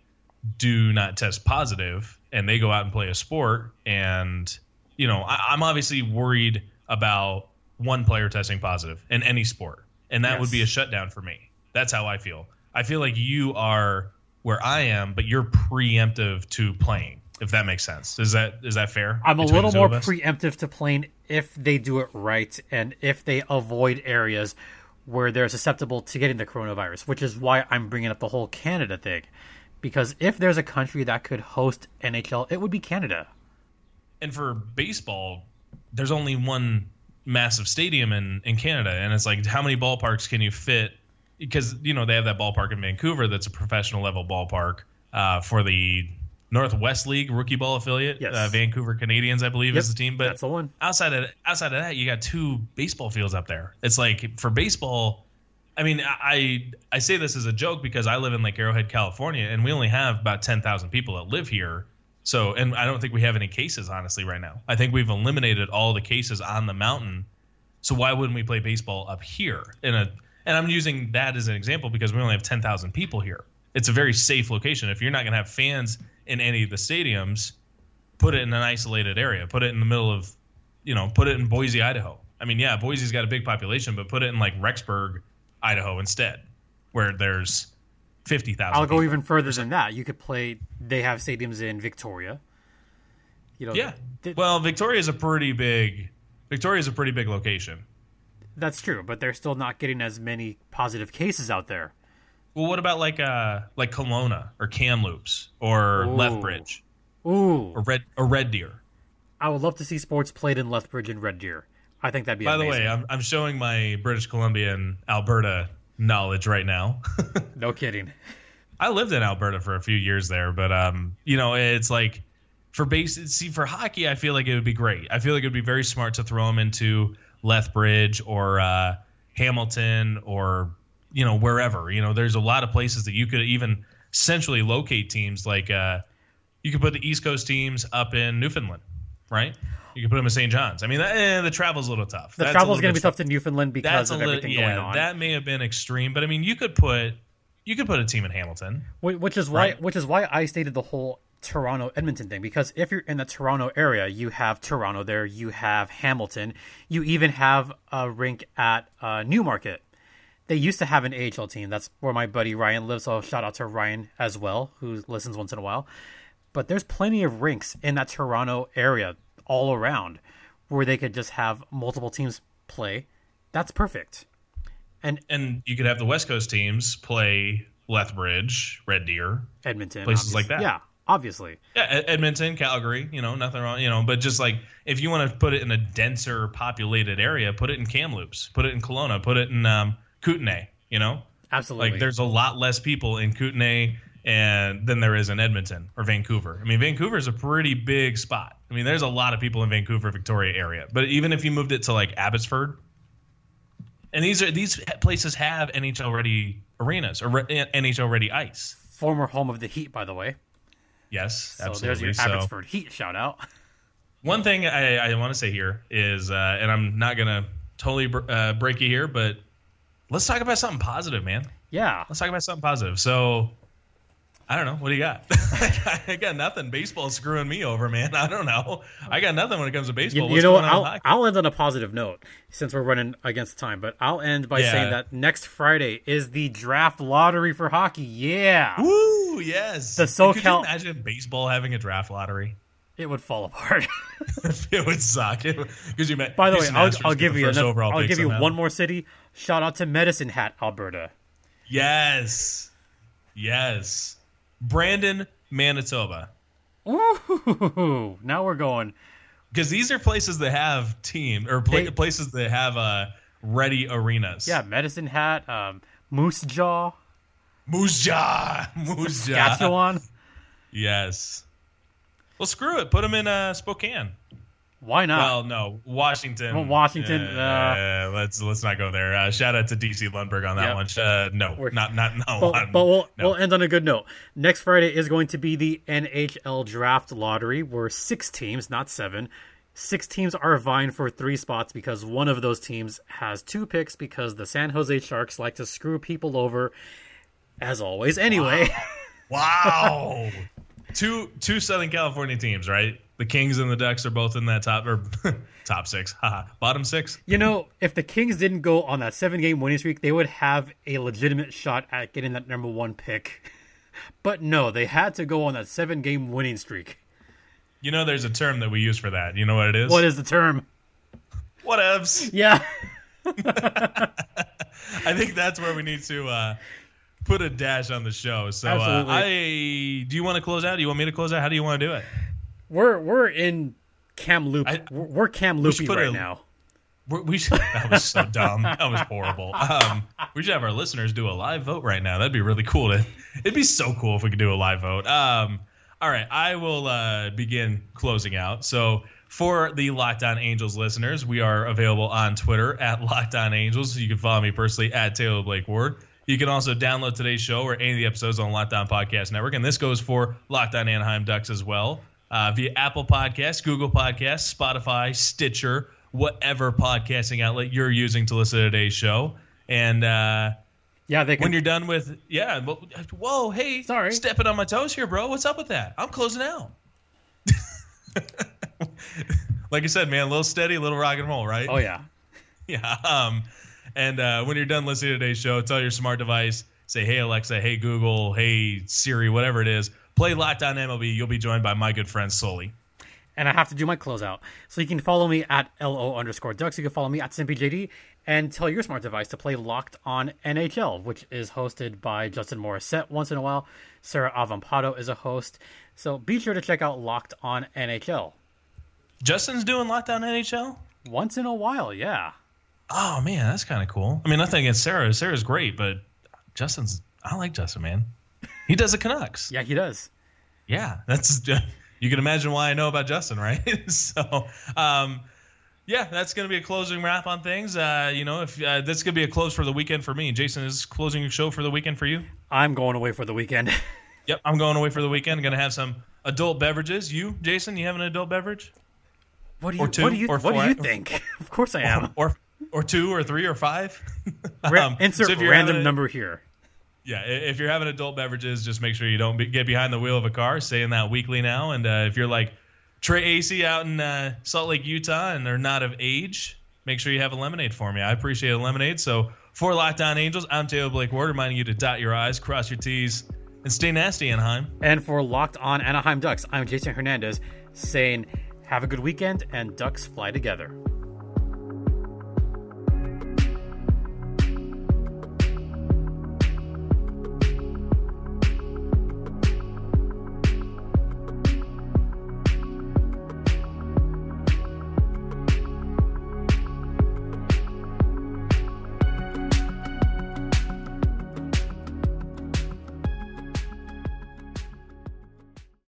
[SPEAKER 1] do not test positive and they go out and play a sport, and, you know, I, I'm obviously worried about one player testing positive in any sport. And that would be a shutdown for me. That's how I feel. I feel like you are where I am, but you're preemptive to playing. If that makes sense, is that is that fair?
[SPEAKER 2] I'm a little more preemptive to playing if they do it right and if they avoid areas where they're susceptible to getting the coronavirus, which is why I'm bringing up the whole Canada thing. Because if there's a country that could host NHL, it would be Canada.
[SPEAKER 1] and for baseball, there's only one massive stadium in in Canada, and it's like how many ballparks can you fit? Because you know they have that ballpark in Vancouver that's a professional level ballpark uh, for the Northwest League rookie ball affiliate.
[SPEAKER 2] Yes.
[SPEAKER 1] Uh, Vancouver Canadians, I believe, is the team. But
[SPEAKER 2] That's the one.
[SPEAKER 1] outside of outside of that, you got two baseball fields up there. It's like for baseball. I mean, I I say this as a joke because I live in like Arrowhead, California, and we only have about ten thousand people that live here. So, and I don't think we have any cases honestly right now. I think we've eliminated all the cases on the mountain. So why wouldn't we play baseball up here in a? And I'm using that as an example because we only have ten thousand people here. It's a very safe location. If you're not going to have fans in any of the stadiums, put it in an isolated area. Put it in the middle of, you know, put it in Boise, Idaho. I mean, yeah, Boise's got a big population, but put it in like Rexburg, Idaho instead, where there's fifty thousand.
[SPEAKER 2] I'll go even further than that. You could play. They have stadiums in Victoria. You know,
[SPEAKER 1] Yeah. Well, Victoria's a pretty big. Victoria's a pretty big location.
[SPEAKER 2] that's true, but they're still not getting as many positive cases out there.
[SPEAKER 1] Well, what about like uh like Kelowna or Kamloops or
[SPEAKER 2] Ooh.
[SPEAKER 1] Lethbridge
[SPEAKER 2] Ooh,
[SPEAKER 1] or Red or Red Deer?
[SPEAKER 2] I would love to see sports played in Lethbridge and Red Deer. I think that'd be
[SPEAKER 1] By
[SPEAKER 2] amazing.
[SPEAKER 1] the way, I'm I'm showing my British Columbia and Alberta knowledge right now. <laughs>
[SPEAKER 2] no kidding.
[SPEAKER 1] I lived in Alberta for a few years there, but um, you know, it's like for base. See, for hockey, I feel like it would be great. I feel like it would be very smart to throw them into Lethbridge or uh, Hamilton or you know wherever. You know, there's a lot of places that you could even centrally locate teams. Like uh, you could put the East Coast teams up in Newfoundland, right? You could put them in St. John's. I mean, that, eh, the travel's a little tough.
[SPEAKER 2] The
[SPEAKER 1] That's
[SPEAKER 2] travel's going to be tough to Newfoundland because of
[SPEAKER 1] little,
[SPEAKER 2] everything
[SPEAKER 1] yeah,
[SPEAKER 2] going on.
[SPEAKER 1] that may have been extreme, but I mean, you could put you could put a team in Hamilton.
[SPEAKER 2] Which is why
[SPEAKER 1] Right.
[SPEAKER 2] which is why I stated the whole Toronto Edmonton thing because if you're in the Toronto area, you have Toronto there, you have Hamilton, you even have a rink at uh, Newmarket. They used to have an AHL team. That's where my buddy Ryan lives. So shout out to Ryan as well, who listens once in a while. But there's plenty of rinks in that Toronto area all around where they could just have multiple teams play. That's perfect. And
[SPEAKER 1] And you could have the West Coast teams play Lethbridge, Red Deer,
[SPEAKER 2] Edmonton,
[SPEAKER 1] Places like that.
[SPEAKER 2] Yeah, obviously.
[SPEAKER 1] yeah, Edmonton, Calgary. You know, nothing wrong. You know, but just like if you want to put it in a denser populated area, put it in Kamloops, put it in Kelowna, put it in um, Kootenay. You know,
[SPEAKER 2] Absolutely.
[SPEAKER 1] like there's a lot less people in Kootenay and than there is in Edmonton or Vancouver. I mean, Vancouver is a pretty big spot. I mean, there's a lot of people in Vancouver, Victoria area. But even if you moved it to like Abbotsford, and these are these places have NHL ready arenas or re- NHL ready ice.
[SPEAKER 2] former home of the Heat, by the way.
[SPEAKER 1] Yes,
[SPEAKER 2] So
[SPEAKER 1] absolutely.
[SPEAKER 2] there's your
[SPEAKER 1] So-
[SPEAKER 2] Abbotsford Heat shout out.
[SPEAKER 1] One thing I, I want to say here is, uh, and I'm not gonna totally br- uh, break you here, but let's talk about something positive, man.
[SPEAKER 2] Yeah.
[SPEAKER 1] Let's talk about something positive. So, I don't know. What do you got? <laughs> I got nothing. Baseball's screwing me over, man. I don't know. I got nothing when it comes to baseball.
[SPEAKER 2] you
[SPEAKER 1] What's
[SPEAKER 2] know what?
[SPEAKER 1] going on with
[SPEAKER 2] I'll. I'll end on a positive note since we're running against time, but I'll end by
[SPEAKER 1] Yeah.
[SPEAKER 2] saying that next Friday is the draft lottery for hockey. Yeah.
[SPEAKER 1] Woo! Yes.
[SPEAKER 2] The SoCal.
[SPEAKER 1] Could you imagine baseball having a draft lottery?
[SPEAKER 2] It would fall apart. <laughs>
[SPEAKER 1] it would suck. Because you met.
[SPEAKER 2] by the way, I'll, I'll give you another, I'll give you
[SPEAKER 1] somehow.
[SPEAKER 2] one more city. Shout out to Medicine Hat, Alberta.
[SPEAKER 1] Yes. Yes. Brandon, Manitoba.
[SPEAKER 2] Ooh, now we're going.
[SPEAKER 1] Because these are places that have team or pla-
[SPEAKER 2] They-
[SPEAKER 1] places that have uh, ready arenas.
[SPEAKER 2] Yeah, Medicine Hat, um, Moose Jaw,
[SPEAKER 1] Moose Jaw. <laughs> Moose Jaw.
[SPEAKER 2] Saskatchewan.
[SPEAKER 1] Yes. Well, screw it. Put them in uh, Spokane.
[SPEAKER 2] Why not?
[SPEAKER 1] Well, no, Washington.
[SPEAKER 2] Well, Washington,
[SPEAKER 1] Uh,
[SPEAKER 2] uh,
[SPEAKER 1] let's let's not go there. Uh, shout out to DC Lundberg on that
[SPEAKER 2] Yep.
[SPEAKER 1] one. Uh, no,
[SPEAKER 2] We're-
[SPEAKER 1] not not no.
[SPEAKER 2] but, but we'll,
[SPEAKER 1] no.
[SPEAKER 2] we'll end on a good note. Next Friday is going to be the NHL Draft Lottery, where six teams, not seven, six teams are vying for three spots because one of those teams has two picks because the San Jose Sharks like to screw people over, as always. Anyway,
[SPEAKER 1] Wow. <laughs> two two Southern California teams, right? The Kings and the Ducks are both in that top or <laughs> top six. <laughs> Bottom six.
[SPEAKER 2] you know, if the Kings didn't go on that seven game winning streak, they would have a legitimate shot at getting that number one pick. <laughs> But no, they had to go on that seven game winning streak.
[SPEAKER 1] You know, there's a term that we use for that. You know what it is?
[SPEAKER 2] What is the term?
[SPEAKER 1] Whatevs.
[SPEAKER 2] Yeah.
[SPEAKER 1] I think that's where we need to uh, put a dash on the show. So, uh, I do you want to close out? Do you want me to close out? How do you want to do it?
[SPEAKER 2] We're we're in Cam Loop.
[SPEAKER 1] I-
[SPEAKER 2] we're, Cam Loopy right
[SPEAKER 1] a-
[SPEAKER 2] now.
[SPEAKER 1] We should, <laughs> that was so dumb. That was horrible. Um, we should have our listeners do a live vote right now. That'd be really cool. To it'd be so cool if we could do a live vote. Um, all right, I will uh, begin closing out. So for the Locked On Angels listeners, we are available on Twitter at Locked On Angels. You can follow me personally at Taylor Blake Ward. You can also download today's show or any of the episodes on Locked On Podcast Network, and this goes for Locked On Anaheim Ducks as well uh, via Apple Podcasts, Google Podcasts, Spotify, Stitcher, whatever podcasting outlet you're using to listen to today's show. And uh,
[SPEAKER 2] Yeah, they can.
[SPEAKER 1] when you're done with, yeah, well, whoa, hey,
[SPEAKER 2] Sorry.
[SPEAKER 1] stepping on my toes here, bro. What's up with that? I'm closing out. <laughs> like I said, man, a little steady, a little rock and roll, right?
[SPEAKER 2] oh yeah. <laughs>
[SPEAKER 1] Yeah. Um, and uh, when you're done listening to today's show, tell your smart device, say, hey, Alexa, hey, Google, hey, Siri, whatever it is, play Locked On MLB. You'll be joined by my good friend, Sully.
[SPEAKER 2] And I have to do my closeout. So you can follow me at LO underscore ducks. You can follow me at SimpyJD and tell your smart device to play Locked on NHL, which is hosted by Justin Morissette once in a while. Sarah Avampato is a host. So be sure to check out Locked on NHL.
[SPEAKER 1] Justin's doing Locked On NHL?
[SPEAKER 2] Once in a while, yeah.
[SPEAKER 1] Oh, man, that's kind of cool. I mean, nothing against Sarah. Sarah's great, but Justin's, I like Justin, man. He does the Canucks.
[SPEAKER 2] Yeah, he does.
[SPEAKER 1] yeah, that's <laughs> you can imagine why I know about Justin, <laughs> right? so, um, yeah, that's going to be a closing wrap on things. Uh, you know, if uh, this could be a close for the weekend for me. Jason is closing your show for the weekend for you.
[SPEAKER 2] I'm going away for the weekend. <laughs>
[SPEAKER 1] Yep, I'm going away for the weekend. going to have some adult beverages. You, Jason, you have an adult beverage?
[SPEAKER 2] What do you
[SPEAKER 1] Or two,
[SPEAKER 2] what do you
[SPEAKER 1] or
[SPEAKER 2] what do you think? of course I am.
[SPEAKER 1] or or two or three or five. <laughs> <laughs> Um,
[SPEAKER 2] insert
[SPEAKER 1] so
[SPEAKER 2] random
[SPEAKER 1] a-
[SPEAKER 2] number here.
[SPEAKER 1] Yeah, if you're having adult beverages, just make sure you don't be, get behind the wheel of a car. Saying that weekly now, and uh, if you're like Trey AC out in uh, Salt Lake, Utah, and they're not of age, make sure you have a lemonade for me. I appreciate a lemonade. So for Locked On Angels, I'm Taylor Blake Ward, reminding you to dot your I's, cross your T's, and stay nasty, Anaheim.
[SPEAKER 2] And for Locked On Anaheim Ducks, I'm Jason Hernandez saying, have a good weekend and Ducks fly together.